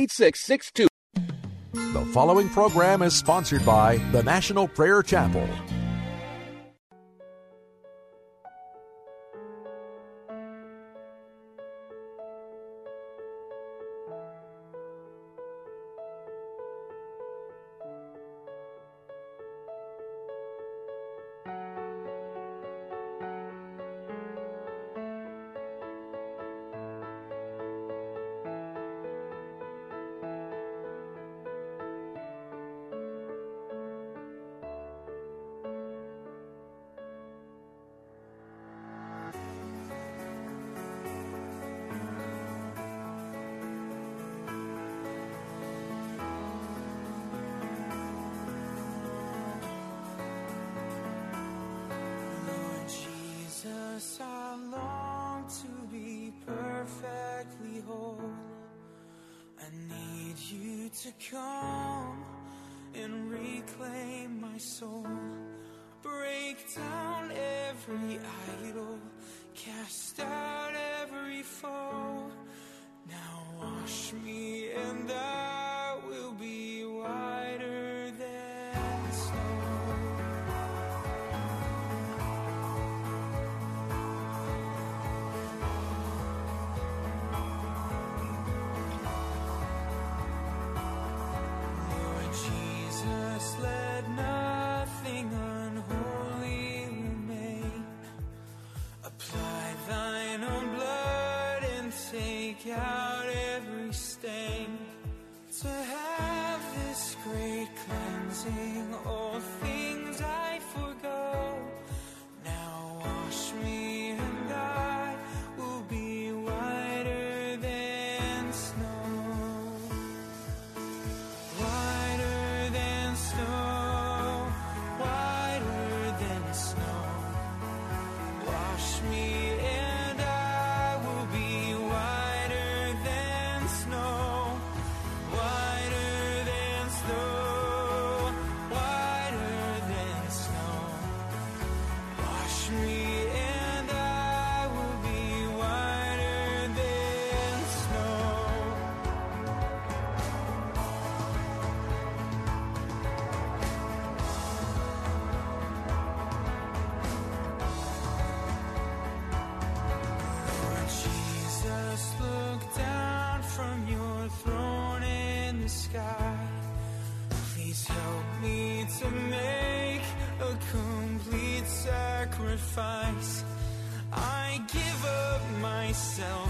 8662. The following program is sponsored by the National Prayer Chapel. Myself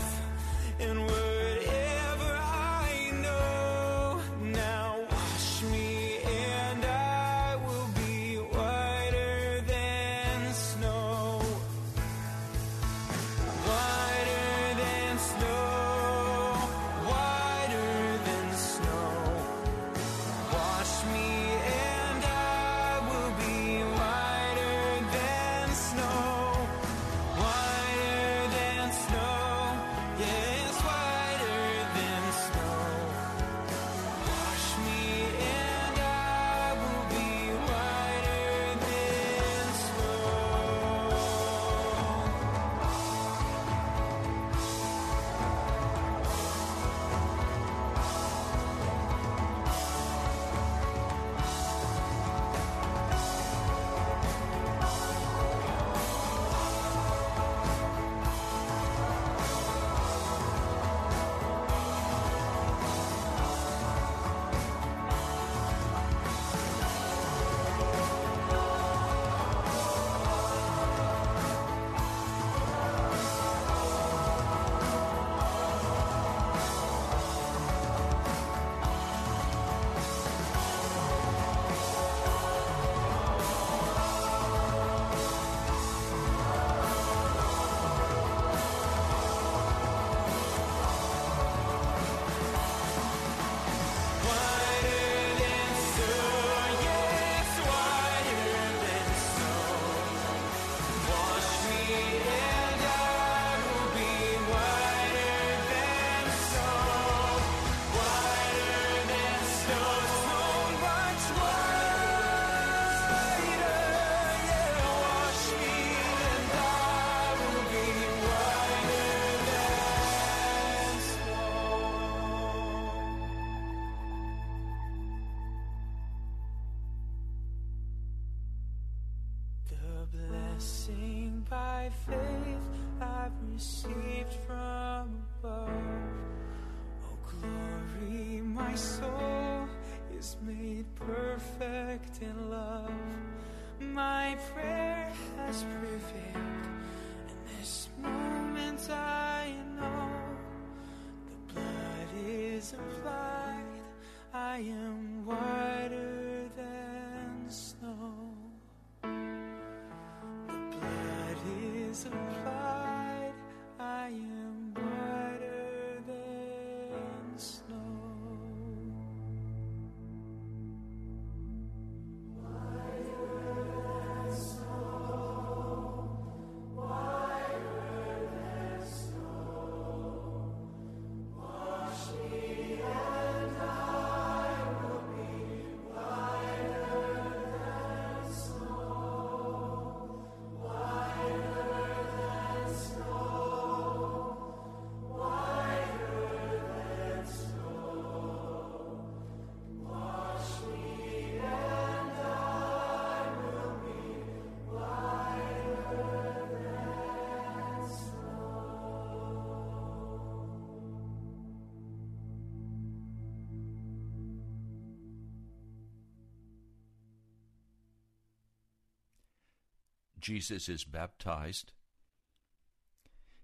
Jesus is baptized.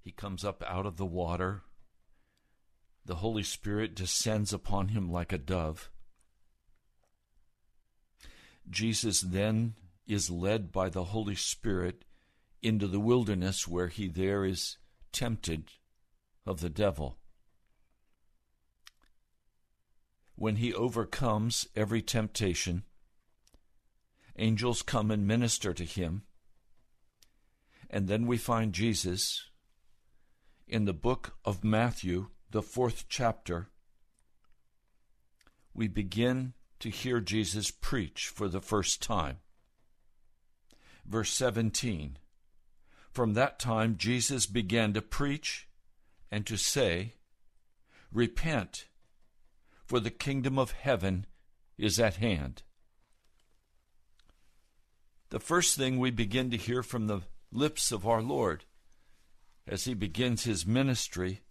He comes up out of the water. The Holy Spirit descends upon him like a dove. Jesus then is led by the Holy Spirit into the wilderness where he there is tempted of the devil. When he overcomes every temptation, angels come and minister to him. And then we find Jesus in the book of Matthew, the fourth chapter. We begin to hear Jesus preach for the first time. Verse 17 From that time, Jesus began to preach and to say, Repent, for the kingdom of heaven is at hand. The first thing we begin to hear from the lips of our Lord as he begins his ministry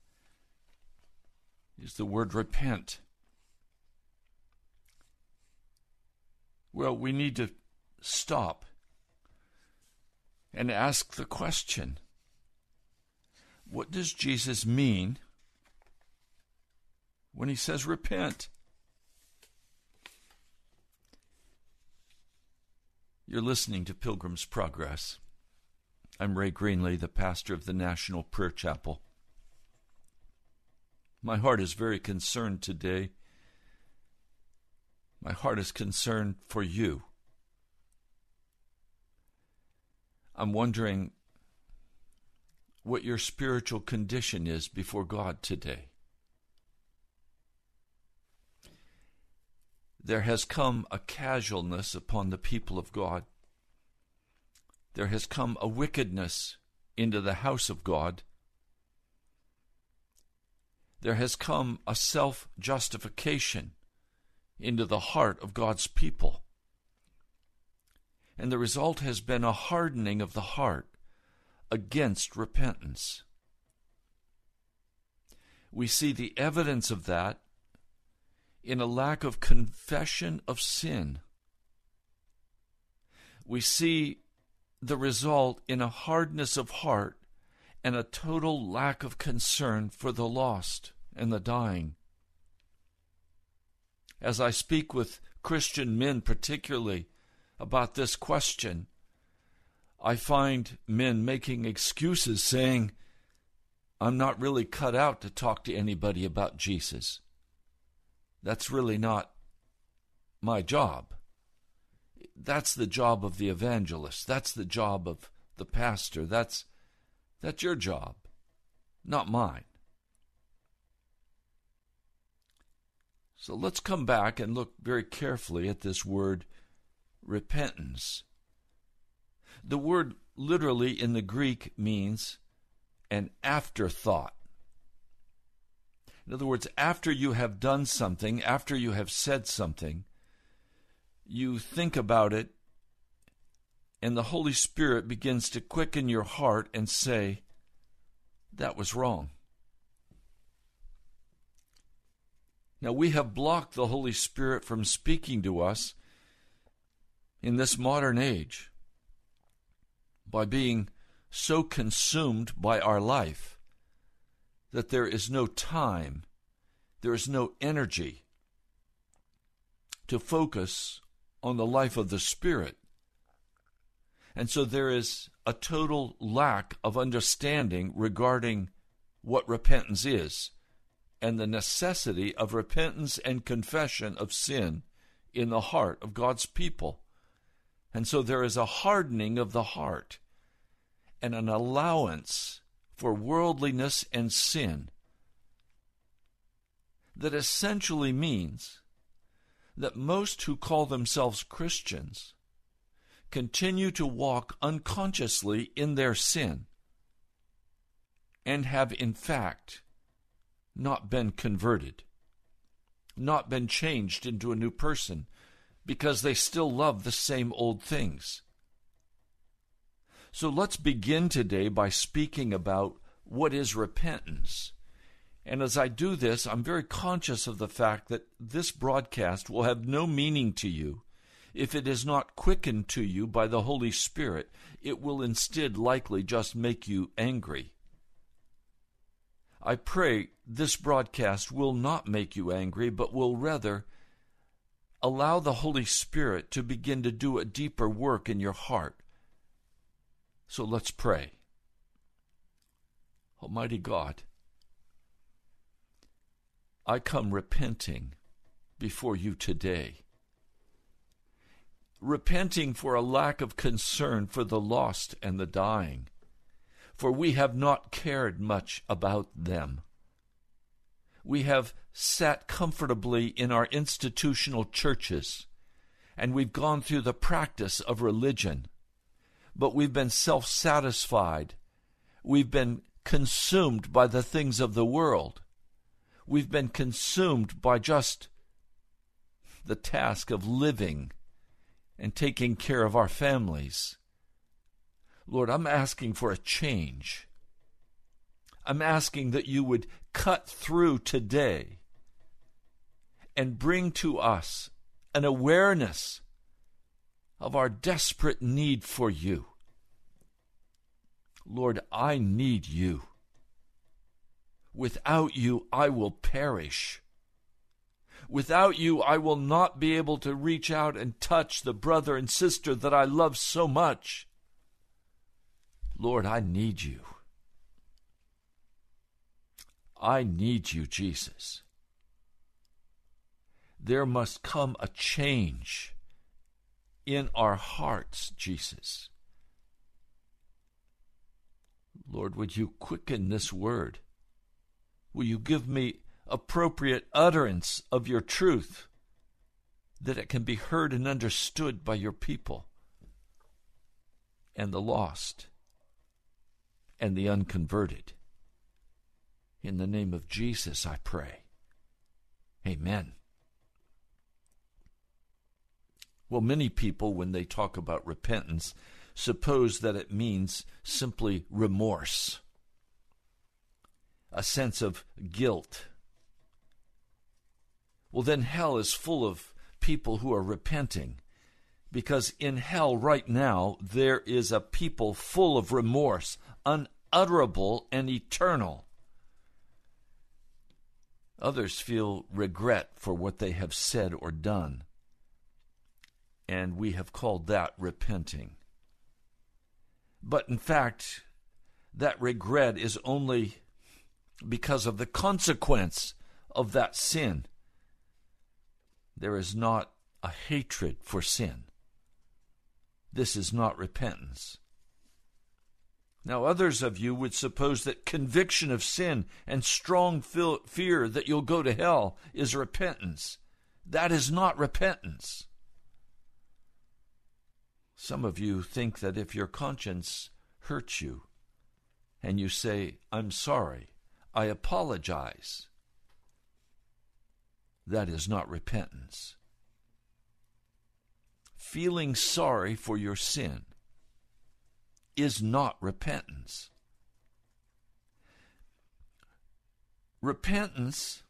is the word repent. Well, we need to stop and ask the question what does Jesus mean when he says repent? You're listening to Pilgrim's Progress. I'm Ray Greenley, the pastor of the National Prayer Chapel. My heart is very concerned today. My heart is concerned for you. I'm wondering what your spiritual condition is before God today. There has come a casualness upon the people of God there has come a wickedness into the house of God. There has come a self justification into the heart of God's people. And the result has been a hardening of the heart against repentance. We see the evidence of that in a lack of confession of sin. We see the result in a hardness of heart and a total lack of concern for the lost and the dying. As I speak with Christian men, particularly about this question, I find men making excuses saying, I'm not really cut out to talk to anybody about Jesus. That's really not my job. That's the job of the evangelist. That's the job of the pastor. That's that's your job, not mine. So let's come back and look very carefully at this word repentance. The word literally in the Greek means an afterthought. In other words, after you have done something, after you have said something, you think about it and the Holy Spirit begins to quicken your heart and say, That was wrong. Now, we have blocked the Holy Spirit from speaking to us in this modern age by being so consumed by our life that there is no time, there is no energy to focus on the life of the Spirit. And so there is a total lack of understanding regarding what repentance is and the necessity of repentance and confession of sin in the heart of God's people. And so there is a hardening of the heart and an allowance for worldliness and sin that essentially means that most who call themselves Christians continue to walk unconsciously in their sin and have, in fact, not been converted, not been changed into a new person, because they still love the same old things. So let's begin today by speaking about what is repentance. And as I do this, I'm very conscious of the fact that this broadcast will have no meaning to you if it is not quickened to you by the Holy Spirit. It will instead likely just make you angry. I pray this broadcast will not make you angry, but will rather allow the Holy Spirit to begin to do a deeper work in your heart. So let's pray. Almighty God, I come repenting before you today. Repenting for a lack of concern for the lost and the dying for we have not cared much about them. We have sat comfortably in our institutional churches, and we've gone through the practice of religion, but we've been self satisfied. We've been consumed by the things of the world. We've been consumed by just the task of living and taking care of our families. Lord, I'm asking for a change. I'm asking that you would cut through today and bring to us an awareness of our desperate need for you. Lord, I need you. Without you, I will perish. Without you, I will not be able to reach out and touch the brother and sister that I love so much. Lord, I need you. I need you, Jesus. There must come a change in our hearts, Jesus. Lord, would you quicken this word? Will you give me appropriate utterance of your truth that it can be heard and understood by your people and the lost? and the unconverted. In the name of Jesus, I pray. Amen. Well, many people, when they talk about repentance, suppose that it means simply remorse, a sense of guilt. Well, then hell is full of people who are repenting because in hell right now there is a people full of remorse, unutterable and eternal. Others feel regret for what they have said or done, and we have called that repenting. But in fact, that regret is only because of the consequence of that sin. There is not a hatred for sin. This is not repentance. Now, others of you would suppose that conviction of sin and strong fear that you'll go to hell is repentance. That is not repentance. Some of you think that if your conscience hurts you and you say, I'm sorry, I apologize, that is not repentance. Feeling sorry for your sin is not repentance. Repentance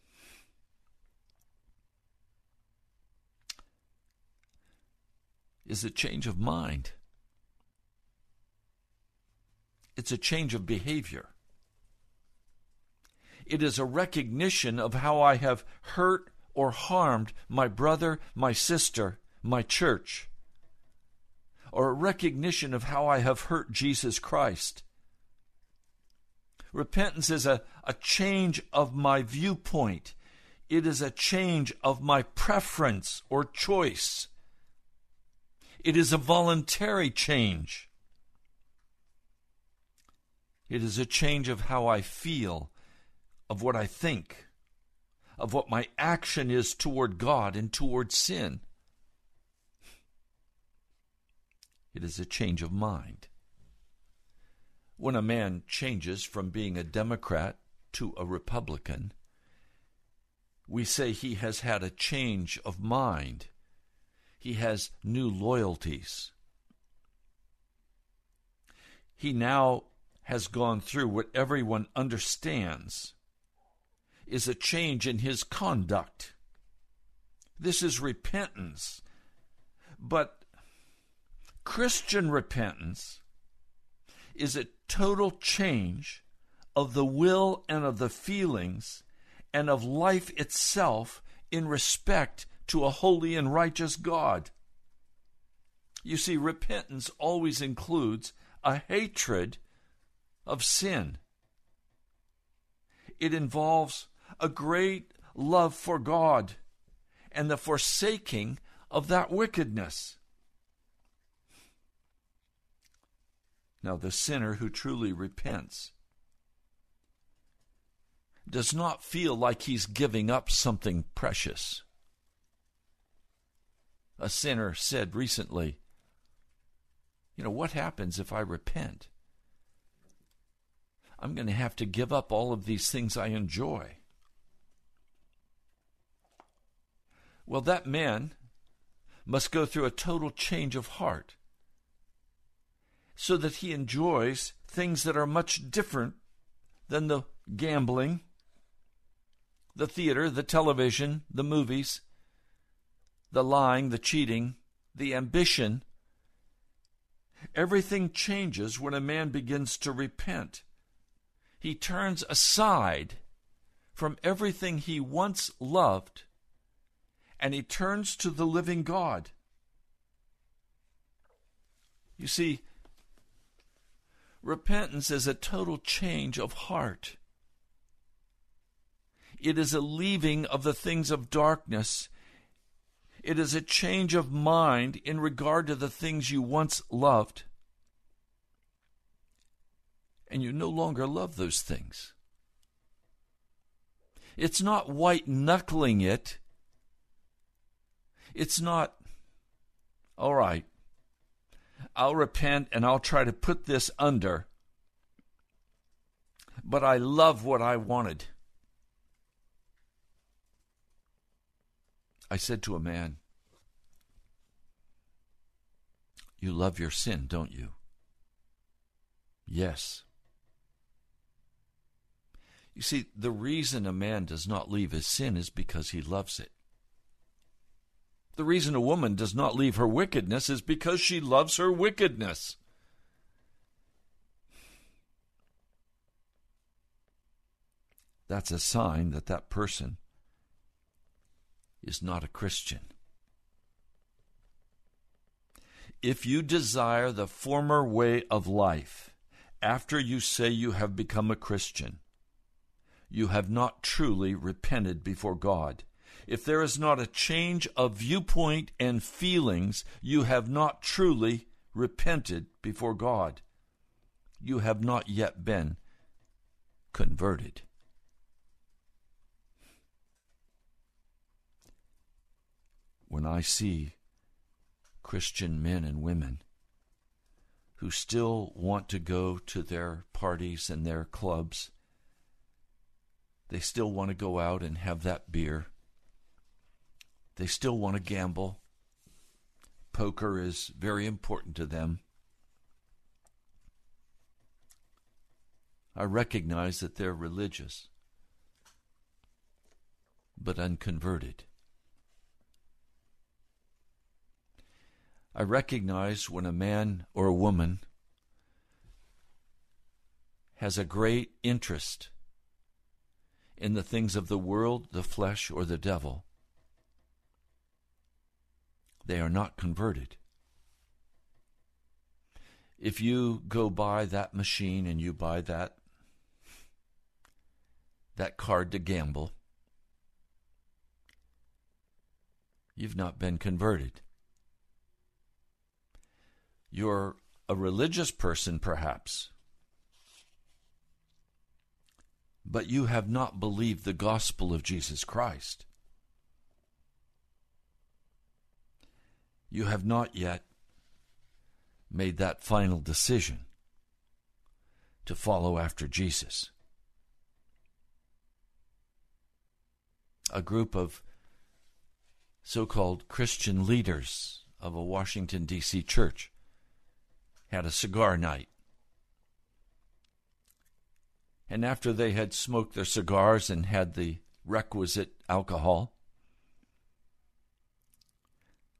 is a change of mind. It's a change of behavior. It is a recognition of how I have hurt or harmed my brother, my sister, my church, or a recognition of how I have hurt Jesus Christ. Repentance is a, a change of my viewpoint. It is a change of my preference or choice. It is a voluntary change. It is a change of how I feel, of what I think, of what my action is toward God and toward sin. It is a change of mind. When a man changes from being a Democrat to a Republican, we say he has had a change of mind. He has new loyalties. He now has gone through what everyone understands is a change in his conduct. This is repentance. But Christian repentance is a total change of the will and of the feelings and of life itself in respect to a holy and righteous God. You see, repentance always includes a hatred of sin. It involves a great love for God and the forsaking of that wickedness. Now, the sinner who truly repents does not feel like he's giving up something precious. A sinner said recently, You know, what happens if I repent? I'm going to have to give up all of these things I enjoy. Well, that man must go through a total change of heart so that he enjoys things that are much different than the gambling, the theater, the television, the movies, the lying, the cheating, the ambition. Everything changes when a man begins to repent. He turns aside from everything he once loved and he turns to the living God. You see, repentance is a total change of heart. It is a leaving of the things of darkness. It is a change of mind in regard to the things you once loved. And you no longer love those things. It's not white knuckling it it's not, all right, I'll repent and I'll try to put this under, but I love what I wanted. I said to a man, You love your sin, don't you? Yes. You see, the reason a man does not leave his sin is because he loves it. The reason a woman does not leave her wickedness is because she loves her wickedness. That's a sign that that person is not a Christian. If you desire the former way of life after you say you have become a Christian, you have not truly repented before God if there is not a change of viewpoint and feelings, you have not truly repented before God. You have not yet been converted. When I see Christian men and women who still want to go to their parties and their clubs, they still want to go out and have that beer they still want to gamble. Poker is very important to them. I recognize that they're religious, but unconverted. I recognize when a man or a woman has a great interest in the things of the world, the flesh, or the devil, they are not converted. If you go buy that machine and you buy that that card to gamble, you've not been converted. You're a religious person, perhaps, but you have not believed the gospel of Jesus Christ. You have not yet made that final decision to follow after Jesus. A group of so called Christian leaders of a Washington, D.C. church had a cigar night. And after they had smoked their cigars and had the requisite alcohol,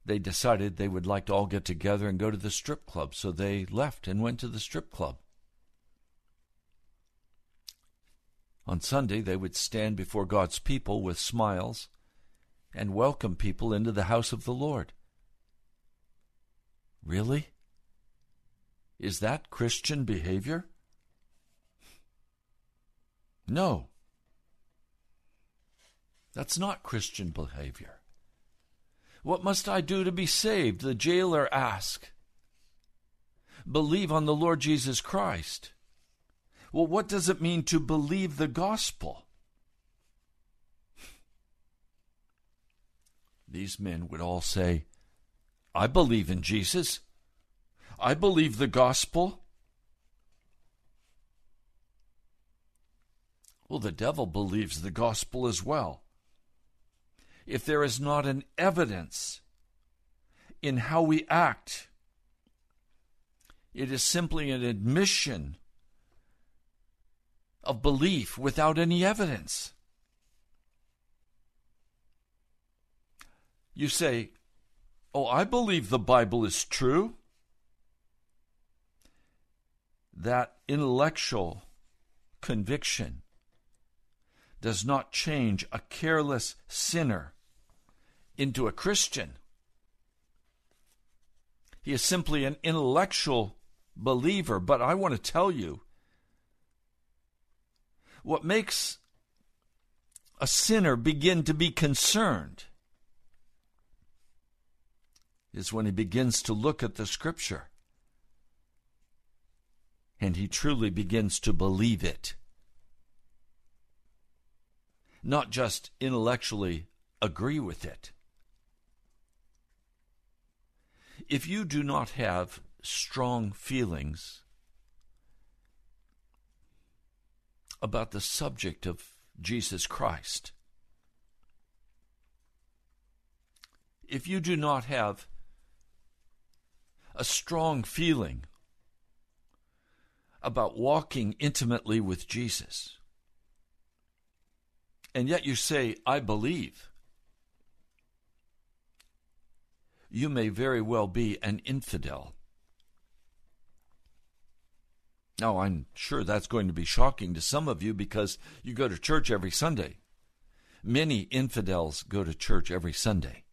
they decided they would like to all get together and go to the strip club. So they left and went to the strip club. On Sunday, they would stand before God's people with smiles and welcome people into the house of the Lord. Really? Is that Christian behavior? No. That's not Christian behavior. What must I do to be saved? The jailer asked. Believe on the Lord Jesus Christ. Well, what does it mean to believe the gospel? These men would all say, I believe in Jesus. I believe the gospel. Well, the devil believes the gospel as well. If there is not an evidence in how we act, it is simply an admission of belief without any evidence. You say, Oh, I believe the Bible is true that intellectual conviction does not change a careless sinner into a Christian. He is simply an intellectual believer. But I want to tell you what makes a sinner begin to be concerned is when he begins to look at the Scripture and he truly begins to believe it. Not just intellectually agree with it. If you do not have strong feelings about the subject of Jesus Christ, if you do not have a strong feeling about walking intimately with Jesus. And yet you say, I believe. You may very well be an infidel. Now, I'm sure that's going to be shocking to some of you because you go to church every Sunday. Many infidels go to church every Sunday.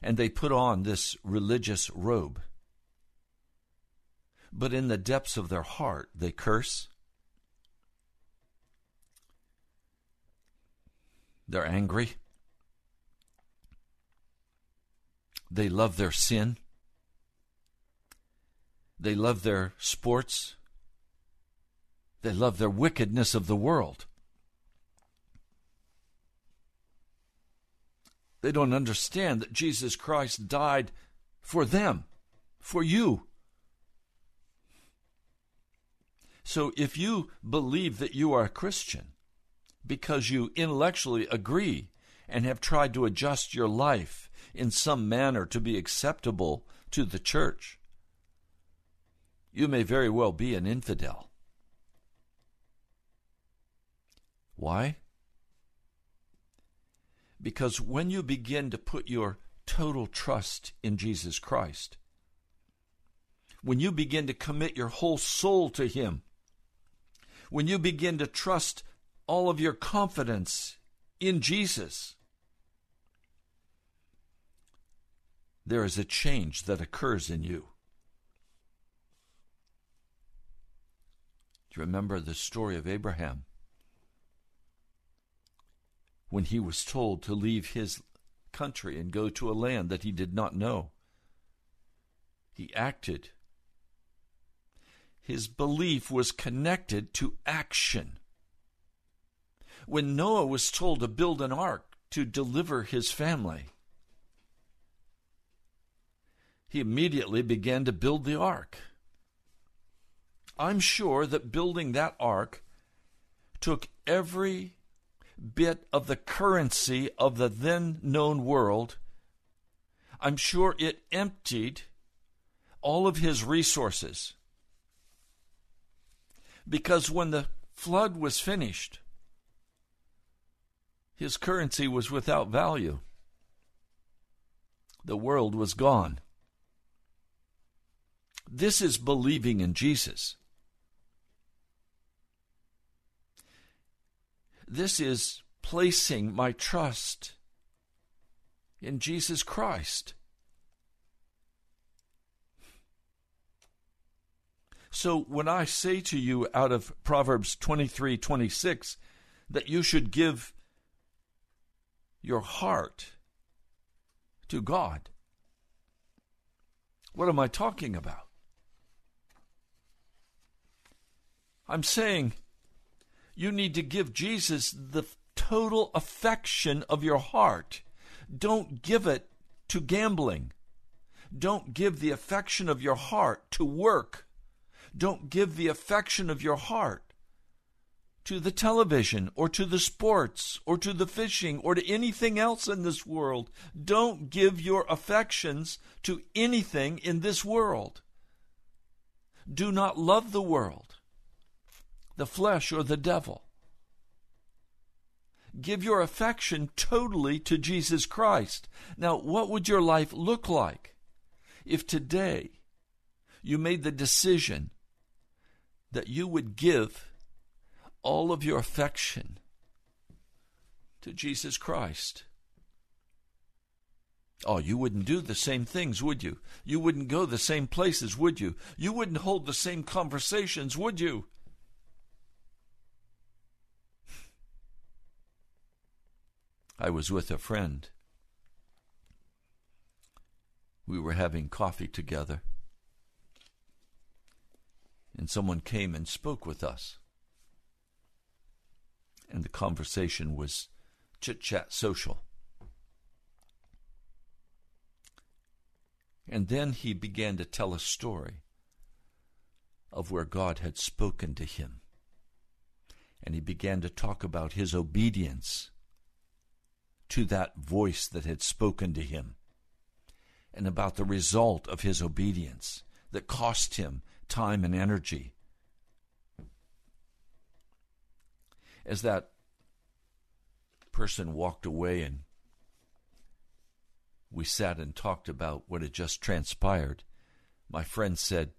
And they put on this religious robe but in the depths of their heart they curse. They're angry. They love their sin. They love their sports. They love their wickedness of the world. They don't understand that Jesus Christ died for them, for you. So if you believe that you are a Christian because you intellectually agree and have tried to adjust your life in some manner to be acceptable to the church, you may very well be an infidel. Why? Because when you begin to put your total trust in Jesus Christ, when you begin to commit your whole soul to Him, when you begin to trust all of your confidence in Jesus, there is a change that occurs in you. Do you remember the story of Abraham? When he was told to leave his country and go to a land that he did not know, he acted. His belief was connected to action. When Noah was told to build an ark to deliver his family, he immediately began to build the ark. I'm sure that building that ark took every bit of the currency of the then known world. I'm sure it emptied all of his resources. Because when the flood was finished, his currency was without value. The world was gone. This is believing in Jesus. This is placing my trust in Jesus Christ. So when I say to you out of Proverbs 23 26 that you should give your heart to God, what am I talking about? I'm saying you need to give Jesus the total affection of your heart. Don't give it to gambling. Don't give the affection of your heart to work. Don't give the affection of your heart to the television or to the sports or to the fishing or to anything else in this world. Don't give your affections to anything in this world. Do not love the world the flesh or the devil. Give your affection totally to Jesus Christ. Now, what would your life look like if today you made the decision that you would give all of your affection to Jesus Christ? Oh, you wouldn't do the same things, would you? You wouldn't go the same places, would you? You wouldn't hold the same conversations, would you? I was with a friend. We were having coffee together. And someone came and spoke with us. And the conversation was chit chat social. And then he began to tell a story of where God had spoken to him. And he began to talk about his obedience to that voice that had spoken to him and about the result of his obedience that cost him time and energy. As that person walked away and we sat and talked about what had just transpired, my friend said,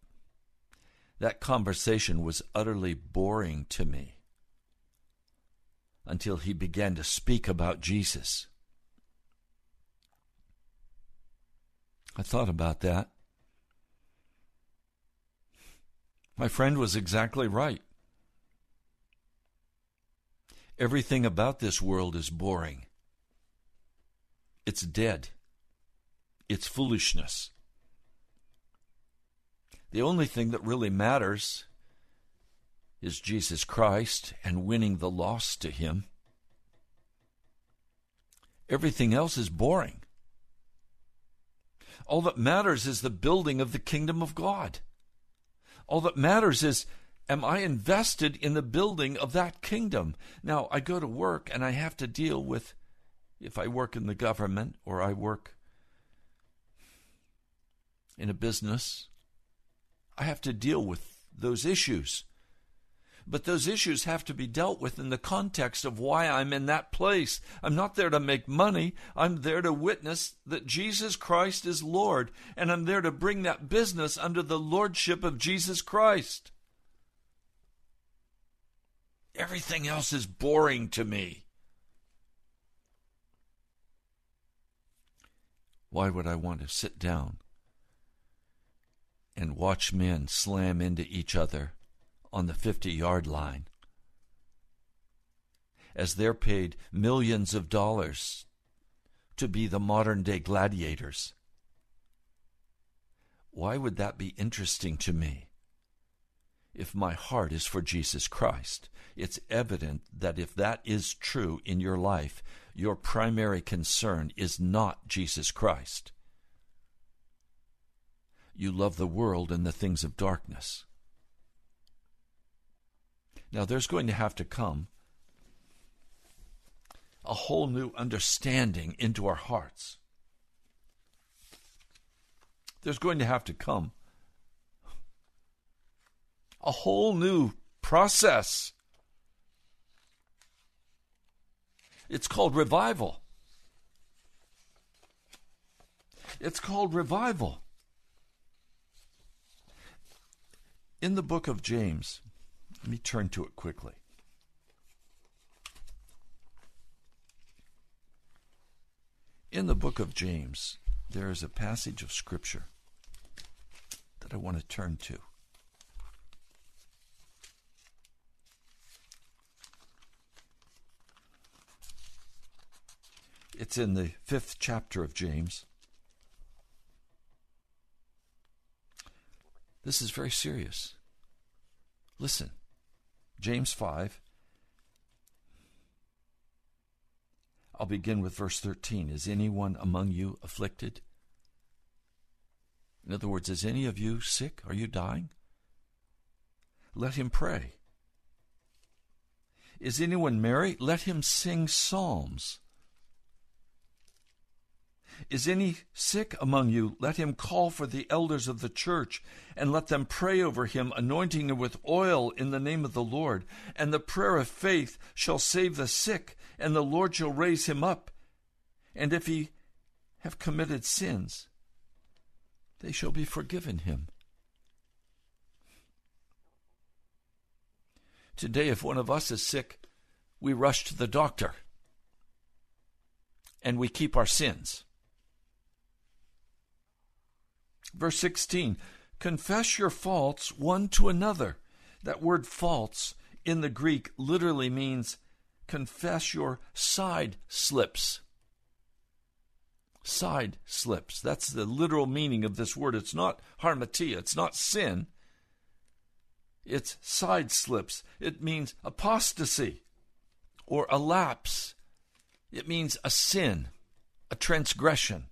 That conversation was utterly boring to me until he began to speak about Jesus. I thought about that. My friend was exactly right. Everything about this world is boring. It's dead. It's foolishness. The only thing that really matters is Jesus Christ and winning the lost to Him. Everything else is boring. All that matters is the building of the kingdom of God. All that matters is am I invested in the building of that kingdom? Now, I go to work and I have to deal with if I work in the government or I work in a business, I have to deal with those issues. But those issues have to be dealt with in the context of why I'm in that place. I'm not there to make money. I'm there to witness that Jesus Christ is Lord, and I'm there to bring that business under the lordship of Jesus Christ. Everything else is boring to me. Why would I want to sit down and watch men slam into each other on the 50 yard line as they're paid millions of dollars to be the modern day gladiators? Why would that be interesting to me? If my heart is for Jesus Christ, it's evident that if that is true in your life, your primary concern is not Jesus Christ. You love the world and the things of darkness. Now, there's going to have to come a whole new understanding into our hearts. There's going to have to come a whole new process It's called revival. It's called revival. In the book of James, let me turn to it quickly. In the book of James, there is a passage of Scripture that I want to turn to. It's in the fifth chapter of James. This is very serious. Listen, James 5. I'll begin with verse 13. Is anyone among you afflicted? In other words, is any of you sick? Are you dying? Let him pray. Is anyone merry? Let him sing psalms. Is any sick among you? Let him call for the elders of the church, and let them pray over him, anointing him with oil in the name of the Lord. And the prayer of faith shall save the sick, and the Lord shall raise him up. And if he have committed sins, they shall be forgiven him. Today, if one of us is sick, we rush to the doctor and we keep our sins. Verse 16 Confess your faults one to another. That word faults in the Greek literally means confess your side slips. Side slips. That's the literal meaning of this word. It's not hamartia, it's not sin. It's side slips. It means apostasy or a lapse. It means a sin, a transgression.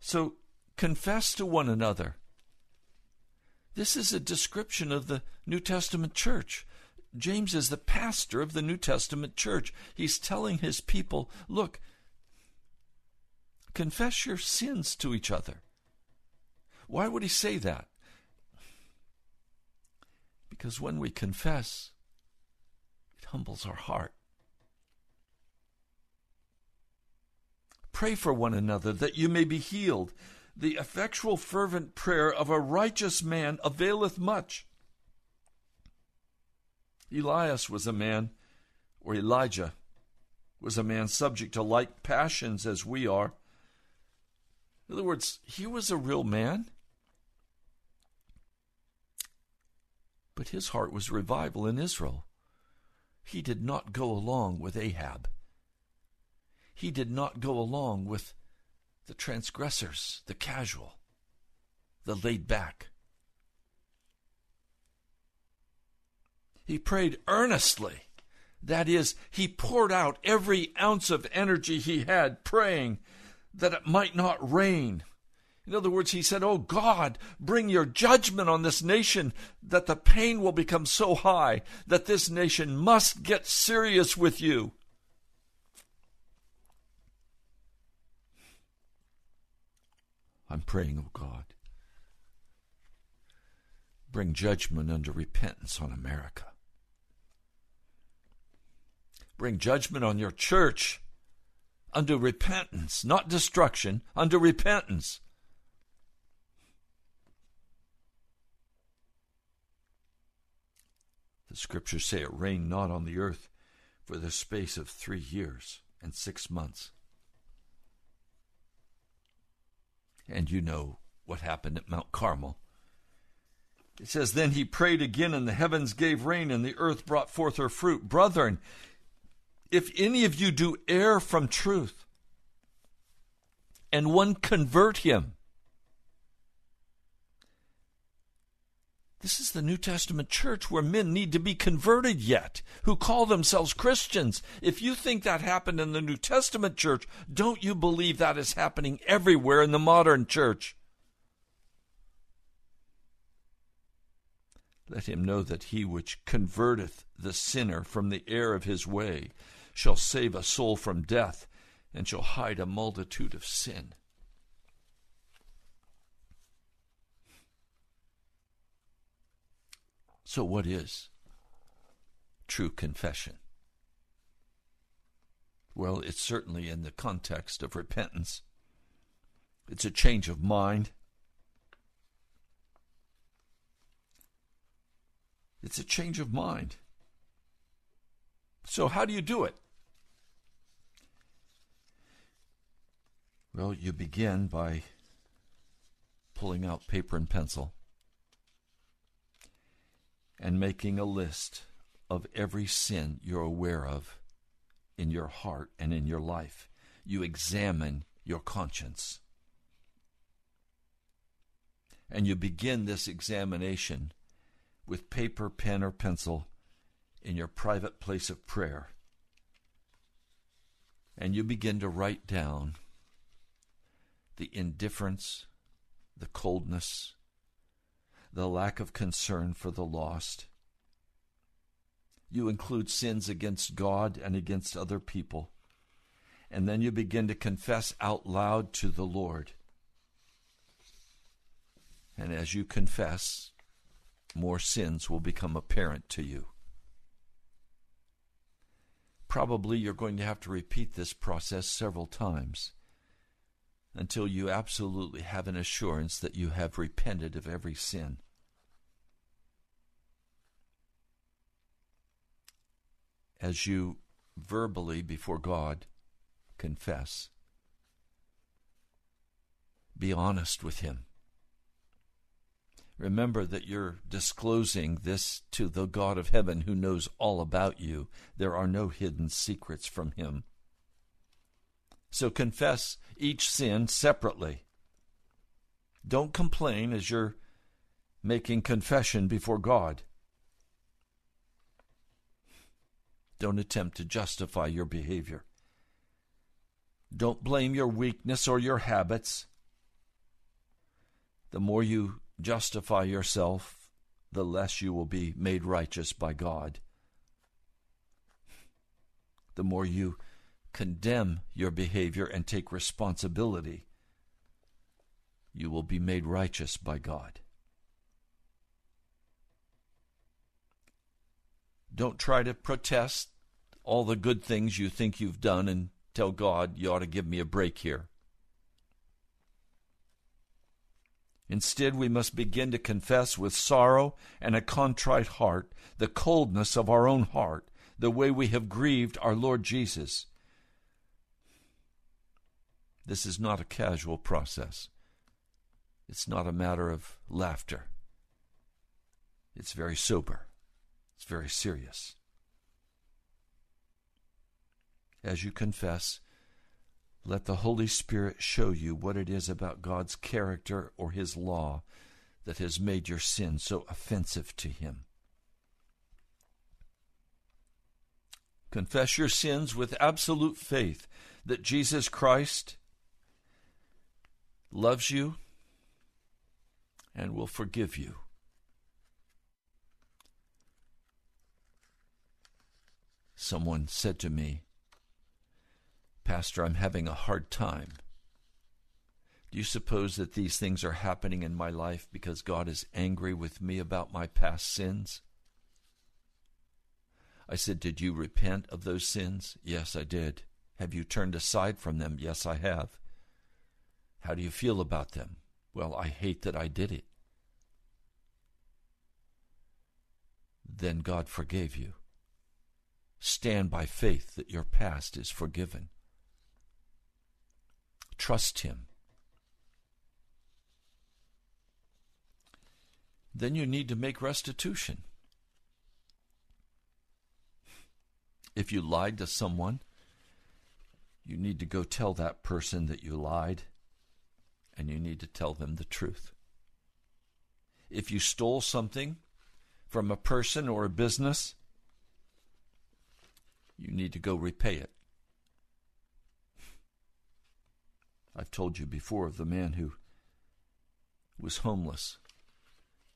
So confess to one another. This is a description of the New Testament church. James is the pastor of the New Testament church. He's telling his people, look, confess your sins to each other. Why would he say that? Because when we confess, it humbles our heart. Pray for one another that you may be healed. The effectual, fervent prayer of a righteous man availeth much. Elias was a man, or Elijah was a man subject to like passions as we are. In other words, he was a real man. But his heart was revival in Israel. He did not go along with Ahab he did not go along with the transgressors, the casual, the laid back. He prayed earnestly. That is, he poured out every ounce of energy he had praying that it might not rain. In other words, he said, Oh God, bring your judgment on this nation that the pain will become so high that this nation must get serious with you. I'm praying, oh God, bring judgment unto repentance on America. Bring judgment on your church unto repentance, not destruction, unto repentance. The scriptures say it rained not on the earth for the space of three years and six months. And you know what happened at Mount Carmel. It says, Then he prayed again, and the heavens gave rain, and the earth brought forth her fruit. Brethren, if any of you do err from truth, and one convert him, This is the New Testament church where men need to be converted yet, who call themselves Christians. If you think that happened in the New Testament church, don't you believe that is happening everywhere in the modern church? Let him know that he which converteth the sinner from the error of his way shall save a soul from death and shall hide a multitude of sin. So, what is true confession? Well, it's certainly in the context of repentance. It's a change of mind. It's a change of mind. So, how do you do it? Well, you begin by pulling out paper and pencil and making a list of every sin you're aware of in your heart and in your life. You examine your conscience. And you begin this examination with paper, pen, or pencil in your private place of prayer. And you begin to write down the indifference, the coldness, the lack of concern for the lost. You include sins against God and against other people. And then you begin to confess out loud to the Lord. And as you confess, more sins will become apparent to you. Probably you're going to have to repeat this process several times until you absolutely have an assurance that you have repented of every sin. As you verbally before God confess, be honest with Him. Remember that you're disclosing this to the God of heaven who knows all about you. There are no hidden secrets from Him. So confess each sin separately. Don't complain as you're making confession before God. Don't attempt to justify your behavior. Don't blame your weakness or your habits. The more you justify yourself, the less you will be made righteous by God. The more you condemn your behavior and take responsibility, you will be made righteous by God. Don't try to protest all the good things you think you've done and tell God, you ought to give me a break here. Instead, we must begin to confess with sorrow and a contrite heart the coldness of our own heart, the way we have grieved our Lord Jesus. This is not a casual process. It's not a matter of laughter. It's very sober. It's very serious. As you confess, let the Holy Spirit show you what it is about God's character or His law that has made your sin so offensive to Him. Confess your sins with absolute faith that Jesus Christ loves you and will forgive you. Someone said to me, Pastor, I'm having a hard time Do you suppose that these things are happening in my life because God is angry with me about my past sins? I said, Did you repent of those sins? Yes, I did. Have you turned aside from them? Yes, I have. How do you feel about them? Well, I hate that I did it. Then God forgave you. Stand by faith that your past is forgiven. Trust Him. Then you need to make restitution. If you lied to someone, you need to go tell that person that you lied, and you need to tell them the truth. If you stole something from a person or a business, you need to go repay it. I've told you before of the man who was homeless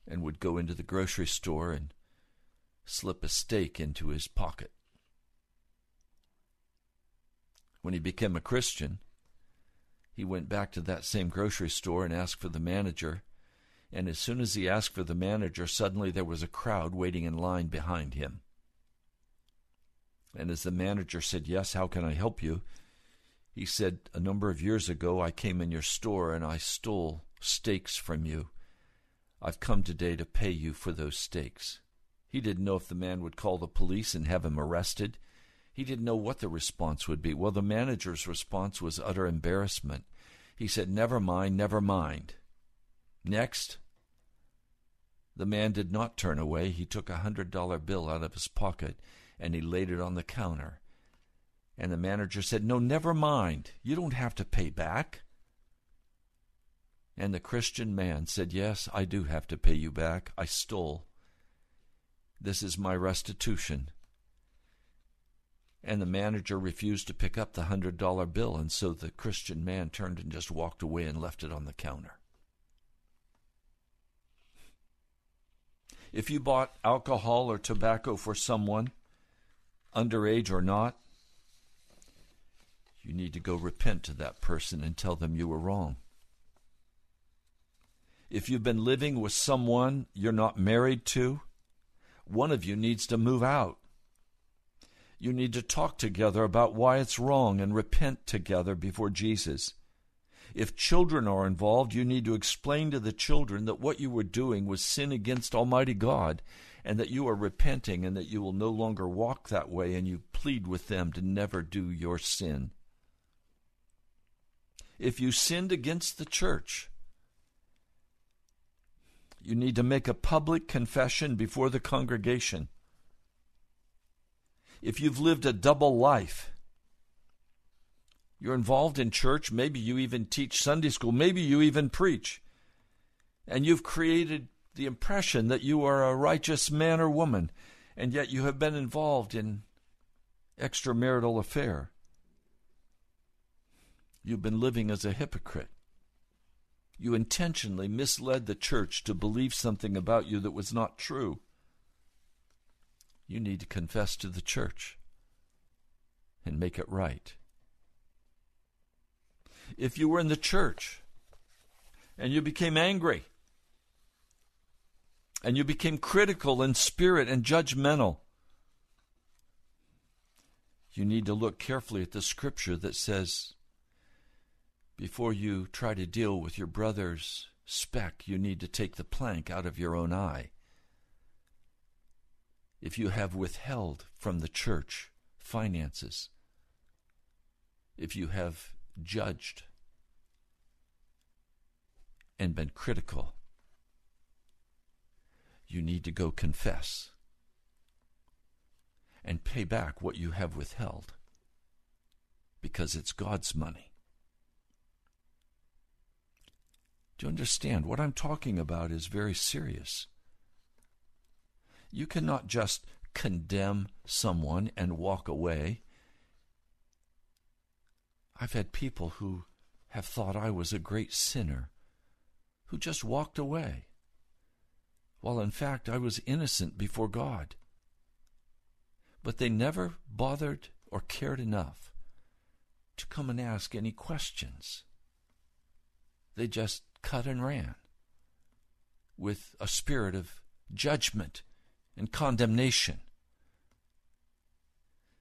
and would go into the grocery store and slip a steak into his pocket. When he became a Christian, he went back to that same grocery store and asked for the manager. And as soon as he asked for the manager, suddenly there was a crowd waiting in line behind him. And as the manager said, Yes, how can I help you? He said, A number of years ago I came in your store and I stole steaks from you. I've come today to pay you for those steaks. He didn't know if the man would call the police and have him arrested. He didn't know what the response would be. Well, the manager's response was utter embarrassment. He said, Never mind, never mind. Next. The man did not turn away. He took a hundred dollar bill out of his pocket and he laid it on the counter. And the manager said, No, never mind. You don't have to pay back. And the Christian man said, Yes, I do have to pay you back. I stole. This is my restitution. And the manager refused to pick up the hundred dollar bill, and so the Christian man turned and just walked away and left it on the counter. If you bought alcohol or tobacco for someone, underage or not, you need to go repent to that person and tell them you were wrong. If you've been living with someone you're not married to, one of you needs to move out. You need to talk together about why it's wrong and repent together before Jesus. If children are involved, you need to explain to the children that what you were doing was sin against Almighty God and that you are repenting and that you will no longer walk that way and you plead with them to never do your sin. If you sinned against the church, you need to make a public confession before the congregation. If you've lived a double life, you're involved in church, maybe you even teach Sunday school, maybe you even preach, and you've created the impression that you are a righteous man or woman, and yet you have been involved in extramarital affair. You've been living as a hypocrite. You intentionally misled the church to believe something about you that was not true. You need to confess to the church and make it right. If you were in the church and you became angry and you became critical in spirit and judgmental. You need to look carefully at the scripture that says, before you try to deal with your brother's speck, you need to take the plank out of your own eye. If you have withheld from the church finances, if you have judged and been critical, you need to go confess and pay back what you have withheld because it's God's money. Do you understand? What I'm talking about is very serious. You cannot just condemn someone and walk away. I've had people who have thought I was a great sinner who just walked away while in fact I was innocent before God. But they never bothered or cared enough to come and ask any questions. they just cut and ran with a spirit of judgment and condemnation.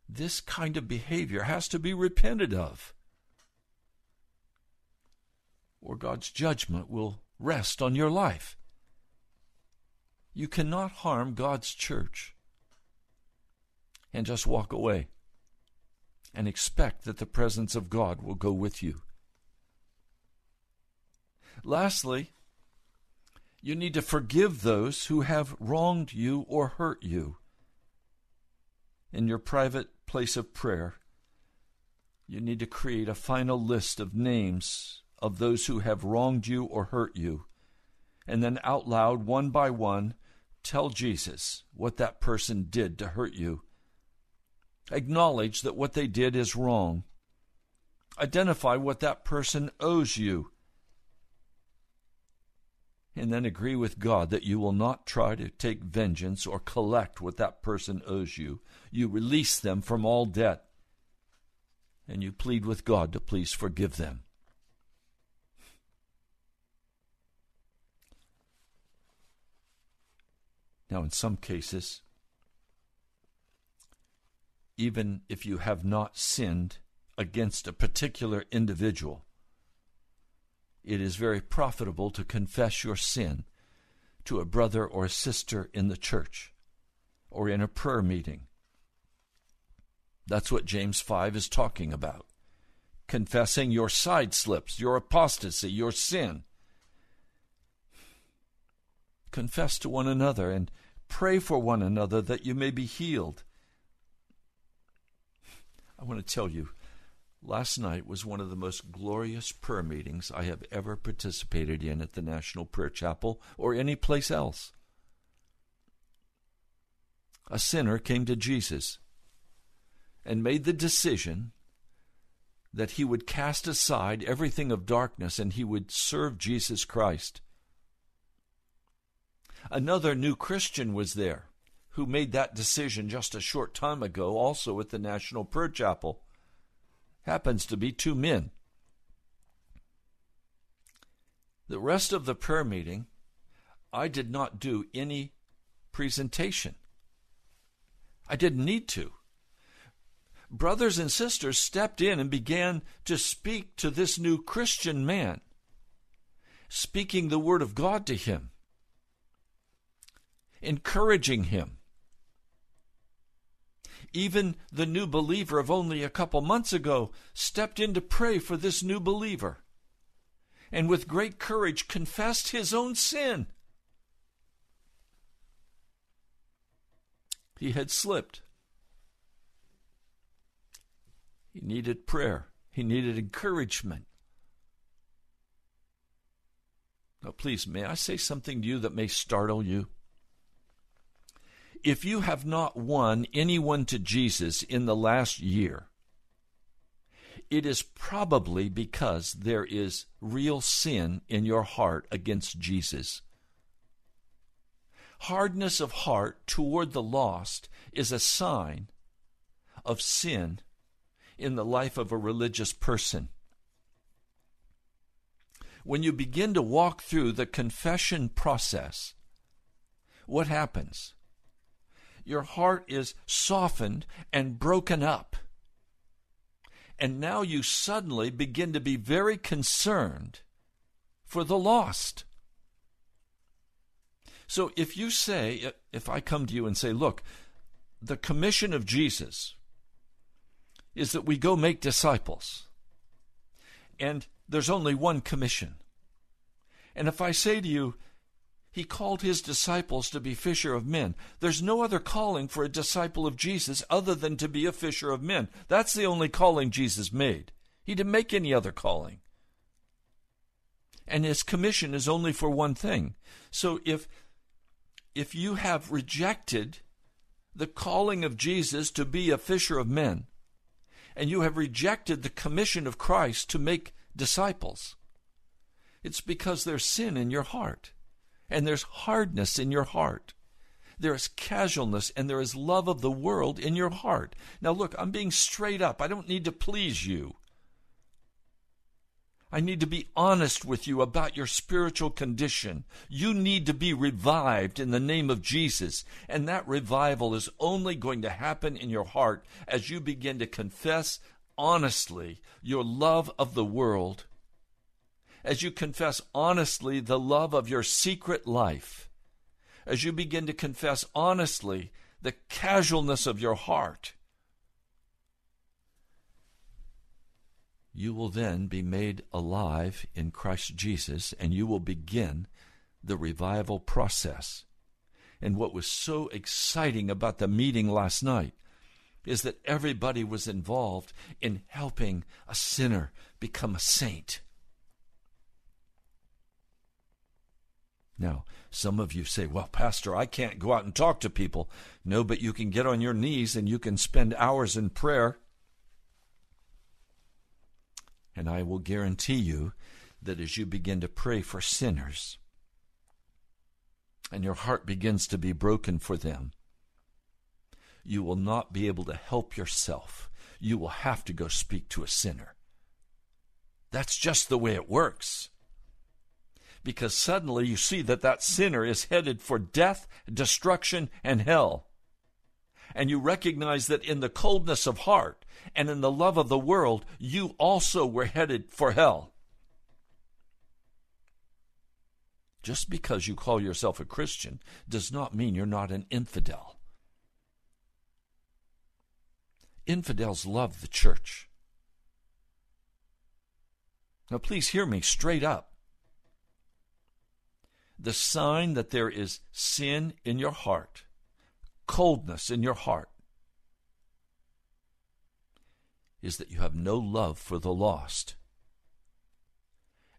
This kind of behavior has to be repented of, or God's judgment will rest on your life. You cannot harm God's church and just walk away and expect that the presence of God will go with you. Lastly, you need to forgive those who have wronged you or hurt you. In your private place of prayer, you need to create a final list of names of those who have wronged you or hurt you. And then out loud, one by one, tell Jesus what that person did to hurt you Acknowledge that what they did is wrong. Identify what that person owes you. And then agree with God that you will not try to take vengeance or collect what that person owes you. You release them from all debt. And you plead with God to please forgive them. Now, in some cases, even if you have not sinned against a particular individual. It is very profitable to confess your sin to a brother or a sister in the church or in a prayer meeting. That's what James 5 is talking about. Confessing your side slips, your apostasy, your sin. Confess to one another and pray for one another that you may be healed. I want to tell you, last night was one of the most glorious prayer meetings I have ever participated in at the National Prayer Chapel or any place else. A sinner came to Jesus and made the decision that he would cast aside everything of darkness and he would serve Jesus Christ. Another new Christian was there who made that decision just a short time ago, also at the National Prayer Chapel. Happens to be two men. The rest of the prayer meeting, I did not do any presentation. I didn't need to. Brothers and sisters stepped in and began to speak to this new Christian man, speaking the Word of God to him, encouraging him even the new believer of only a couple months ago stepped in to pray for this new believer and with great courage confessed his own sin. He had slipped. He needed prayer. He needed encouragement. Now, please, may I say something to you that may startle you? If you have not won anyone to Jesus in the last year, it is probably because there is real sin in your heart against Jesus. Hardness of heart toward the lost is a sign of sin in the life of a religious person. When you begin to walk through the confession process, what happens? Your heart is softened and broken up. And now you suddenly begin to be very concerned for the lost. So if you say, if I come to you and say, look, the commission of Jesus is that we go make disciples, and there's only one commission. And if I say to you, he called his disciples to be fisher of men. There's no other calling for a disciple of Jesus other than to be a fisher of men. That's the only calling Jesus made. He didn't make any other calling. And his commission is only for one thing. So if if you have rejected the calling of Jesus to be a fisher of men, and you have rejected the commission of Christ to make disciples, it's because there's sin in your heart and there's hardness in your heart. There is casualness and there is love of the world in your heart. Now, look, I'm being straight up. I don't need to please you. I need to be honest with you about your spiritual condition. You need to be revived in the name of Jesus. And that revival is only going to happen in your heart as you begin to confess honestly your love of the world, as you confess honestly the love of your secret life, as you begin to confess honestly the casualness of your heart you will then be made alive in Christ Jesus and you will begin the revival process. And what was so exciting about the meeting last night is that everybody was involved in helping a sinner become a saint. Now, some of you say, Well, Pastor, I can't go out and talk to people. No, but you can get on your knees and you can spend hours in prayer and I will guarantee you that as you begin to pray for sinners and your heart begins to be broken for them, you will not be able to help yourself. You will have to go speak to a sinner. That's just the way it works. Because suddenly you see that that sinner is headed for death, destruction, and hell. And you recognize that in the coldness of heart, and in the love of the world, you also were headed for hell. Just because you call yourself a Christian does not mean you're not an infidel. Infidels love the church. Now, please hear me straight up. The sign that there is sin in your heart, coldness in your heart, is that you have no love for the lost.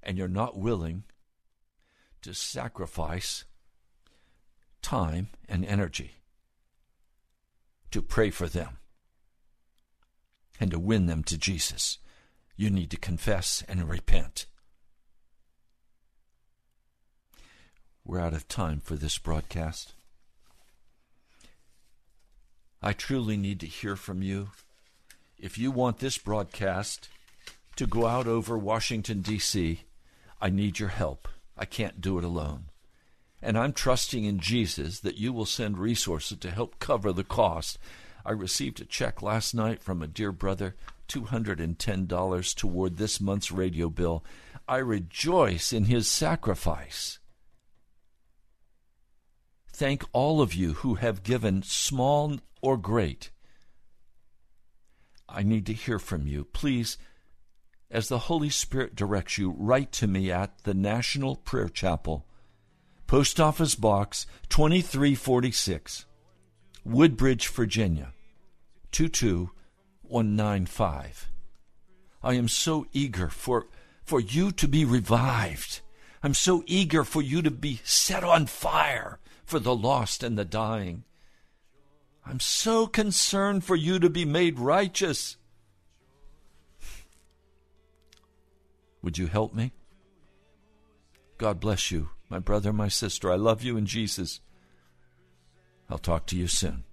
And you're not willing to sacrifice time and energy to pray for them and to win them to Jesus. You need to confess and repent. We're out of time for this broadcast. I truly need to hear from you if you want this broadcast to go out over Washington, D.C., I need your help. I can't do it alone. And I'm trusting in Jesus that you will send resources to help cover the cost. I received a check last night from a dear brother, $210 toward this month's radio bill. I rejoice in his sacrifice. Thank all of you who have given, small or great. I need to hear from you. Please, as the Holy Spirit directs you, write to me at the National Prayer Chapel, Post Office Box 2346, Woodbridge, Virginia 22195. I am so eager for, for you to be revived. I'm so eager for you to be set on fire for the lost and the dying. I'm so concerned for you to be made righteous. Would you help me? God bless you, my brother, my sister. I love you in Jesus. I'll talk to you soon.